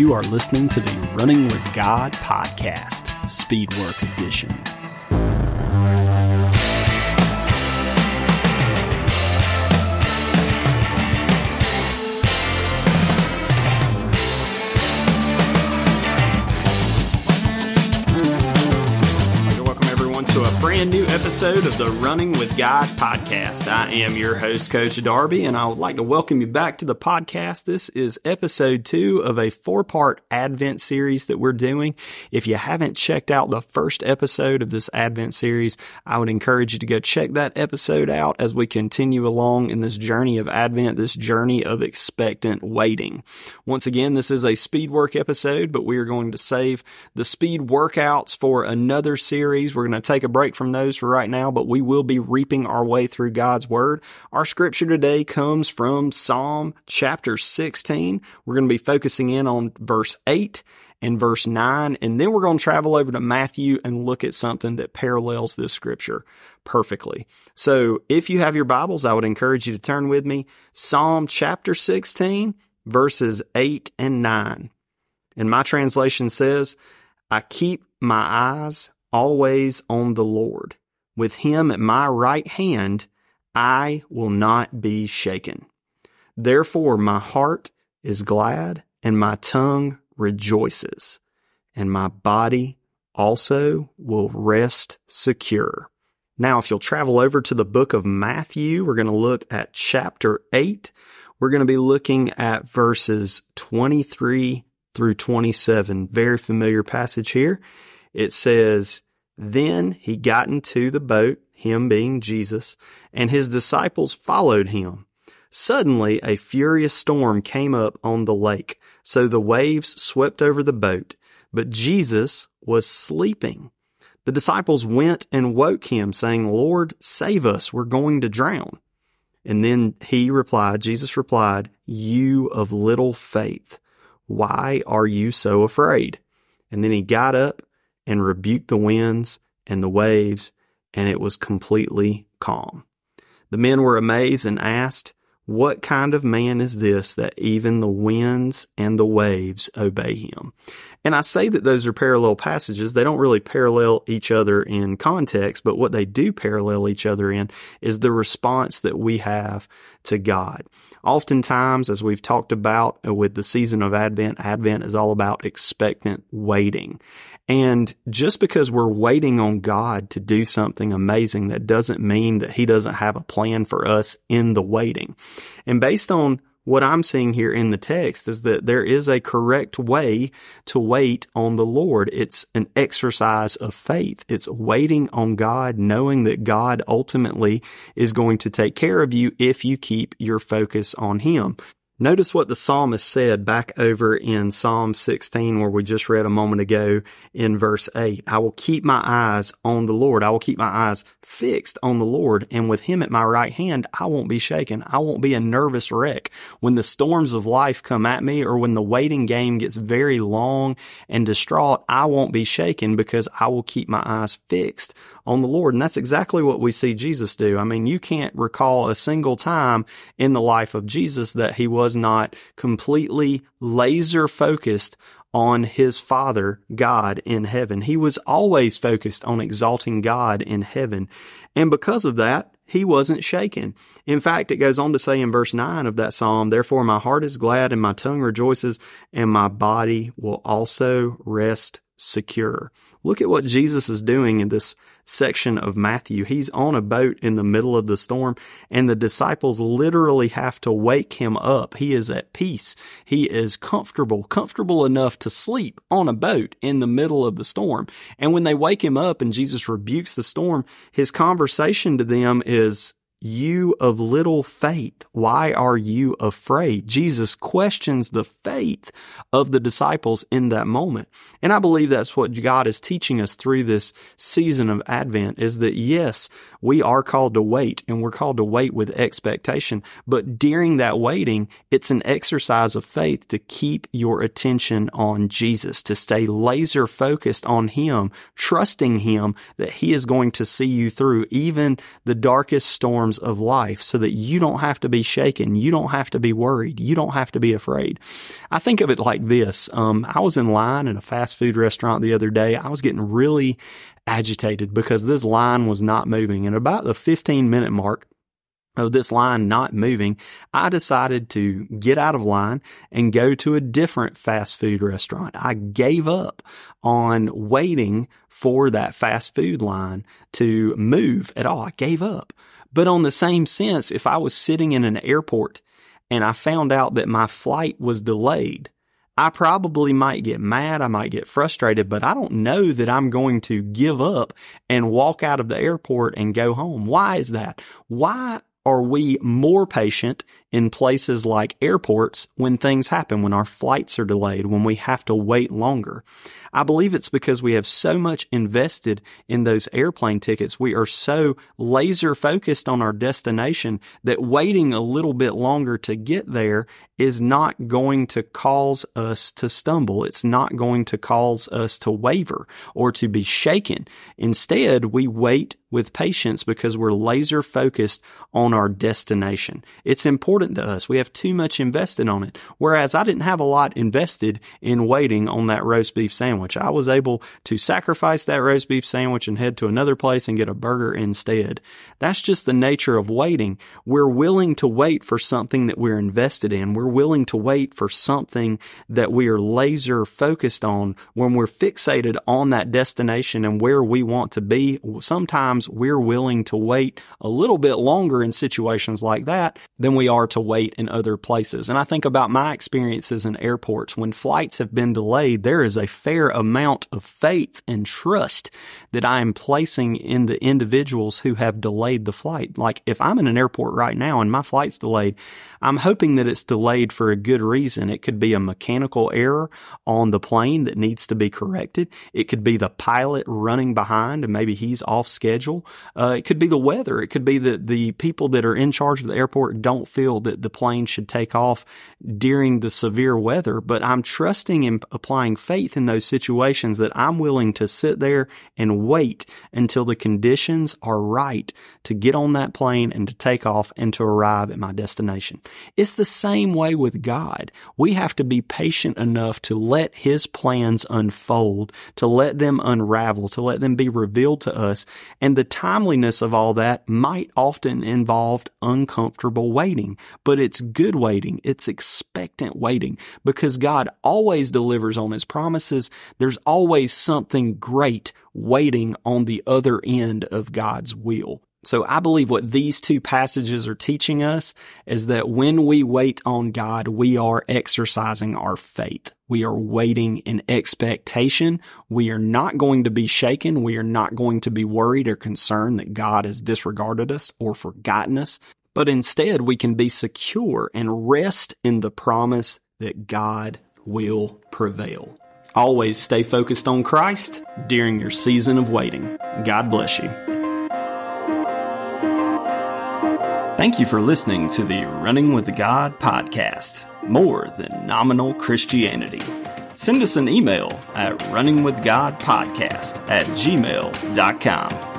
You are listening to the Running with God podcast, Speedwork Edition. Brand new episode of the Running with God podcast. I am your host, Coach Darby, and I would like to welcome you back to the podcast. This is episode two of a four part Advent series that we're doing. If you haven't checked out the first episode of this Advent series, I would encourage you to go check that episode out as we continue along in this journey of Advent, this journey of expectant waiting. Once again, this is a speed work episode, but we are going to save the speed workouts for another series. We're going to take a break from those for right now, but we will be reaping our way through God's Word. Our scripture today comes from Psalm chapter 16. We're going to be focusing in on verse 8 and verse 9, and then we're going to travel over to Matthew and look at something that parallels this scripture perfectly. So if you have your Bibles, I would encourage you to turn with me. Psalm chapter 16, verses 8 and 9. And my translation says, I keep my eyes always on the Lord. With him at my right hand, I will not be shaken. Therefore, my heart is glad and my tongue rejoices, and my body also will rest secure. Now, if you'll travel over to the book of Matthew, we're going to look at chapter 8. We're going to be looking at verses 23 through 27. Very familiar passage here. It says, Then he got into the boat, him being Jesus, and his disciples followed him. Suddenly a furious storm came up on the lake, so the waves swept over the boat, but Jesus was sleeping. The disciples went and woke him, saying, Lord, save us, we're going to drown. And then he replied, Jesus replied, You of little faith, why are you so afraid? And then he got up and rebuked the winds and the waves, and it was completely calm. The men were amazed and asked, What kind of man is this that even the winds and the waves obey him? And I say that those are parallel passages. They don't really parallel each other in context, but what they do parallel each other in is the response that we have to God. Oftentimes, as we've talked about with the season of Advent, Advent is all about expectant waiting. And just because we're waiting on God to do something amazing, that doesn't mean that He doesn't have a plan for us in the waiting. And based on what I'm seeing here in the text is that there is a correct way to wait on the Lord. It's an exercise of faith. It's waiting on God, knowing that God ultimately is going to take care of you if you keep your focus on Him. Notice what the psalmist said back over in Psalm 16 where we just read a moment ago in verse 8. I will keep my eyes on the Lord. I will keep my eyes fixed on the Lord and with him at my right hand, I won't be shaken. I won't be a nervous wreck. When the storms of life come at me or when the waiting game gets very long and distraught, I won't be shaken because I will keep my eyes fixed on the Lord. And that's exactly what we see Jesus do. I mean, you can't recall a single time in the life of Jesus that he was not completely laser focused on his Father, God in heaven. He was always focused on exalting God in heaven. And because of that, he wasn't shaken. In fact, it goes on to say in verse 9 of that psalm, Therefore my heart is glad and my tongue rejoices and my body will also rest secure. Look at what Jesus is doing in this section of Matthew. He's on a boat in the middle of the storm and the disciples literally have to wake him up. He is at peace. He is comfortable, comfortable enough to sleep on a boat in the middle of the storm. And when they wake him up and Jesus rebukes the storm, his conversation to them is, you of little faith, why are you afraid? Jesus questions the faith of the disciples in that moment. And I believe that's what God is teaching us through this season of Advent is that yes, we are called to wait and we're called to wait with expectation. But during that waiting, it's an exercise of faith to keep your attention on Jesus, to stay laser focused on Him, trusting Him that He is going to see you through even the darkest storm storms of life so that you don't have to be shaken. You don't have to be worried. You don't have to be afraid. I think of it like this. Um, I was in line at a fast food restaurant the other day. I was getting really agitated because this line was not moving. And about the 15 minute mark, of this line not moving, I decided to get out of line and go to a different fast food restaurant. I gave up on waiting for that fast food line to move at all. I gave up. But on the same sense, if I was sitting in an airport and I found out that my flight was delayed, I probably might get mad. I might get frustrated, but I don't know that I'm going to give up and walk out of the airport and go home. Why is that? Why are we more patient in places like airports when things happen, when our flights are delayed, when we have to wait longer? I believe it's because we have so much invested in those airplane tickets. We are so laser focused on our destination that waiting a little bit longer to get there is not going to cause us to stumble. It's not going to cause us to waver or to be shaken. Instead, we wait with patience because we're laser focused on our destination. It's important to us. We have too much invested on it. Whereas I didn't have a lot invested in waiting on that roast beef sandwich. I was able to sacrifice that roast beef sandwich and head to another place and get a burger instead. That's just the nature of waiting. We're willing to wait for something that we're invested in. We're willing to wait for something that we are laser focused on when we're fixated on that destination and where we want to be. Sometimes we're willing to wait a little bit longer in situations like that than we are to wait in other places. And I think about my experiences in airports. When flights have been delayed, there is a fair amount of faith and trust that I am placing in the individuals who have delayed the flight. Like if I'm in an airport right now and my flight's delayed, I'm hoping that it's delayed for a good reason. It could be a mechanical error on the plane that needs to be corrected. It could be the pilot running behind and maybe he's off schedule. Uh, it could be the weather. It could be that the people that are in charge of the airport don't feel that the plane should take off during the severe weather, but I'm trusting and applying faith in those situations that I'm willing to sit there and wait until the conditions are right to get on that plane and to take off and to arrive at my destination. It's the same way with God. We have to be patient enough to let His plans unfold, to let them unravel, to let them be revealed to us. And the timeliness of all that might often involve uncomfortable waiting, but it's good waiting. It's expectant waiting because God always delivers on His promises. There's always something great waiting on the other end of God's will. So I believe what these two passages are teaching us is that when we wait on God, we are exercising our faith. We are waiting in expectation. We are not going to be shaken. We are not going to be worried or concerned that God has disregarded us or forgotten us, but instead we can be secure and rest in the promise that God will prevail. Always stay focused on Christ during your season of waiting. God bless you. Thank you for listening to the Running with God podcast, more than nominal Christianity. Send us an email at runningwithgodpodcast at gmail.com.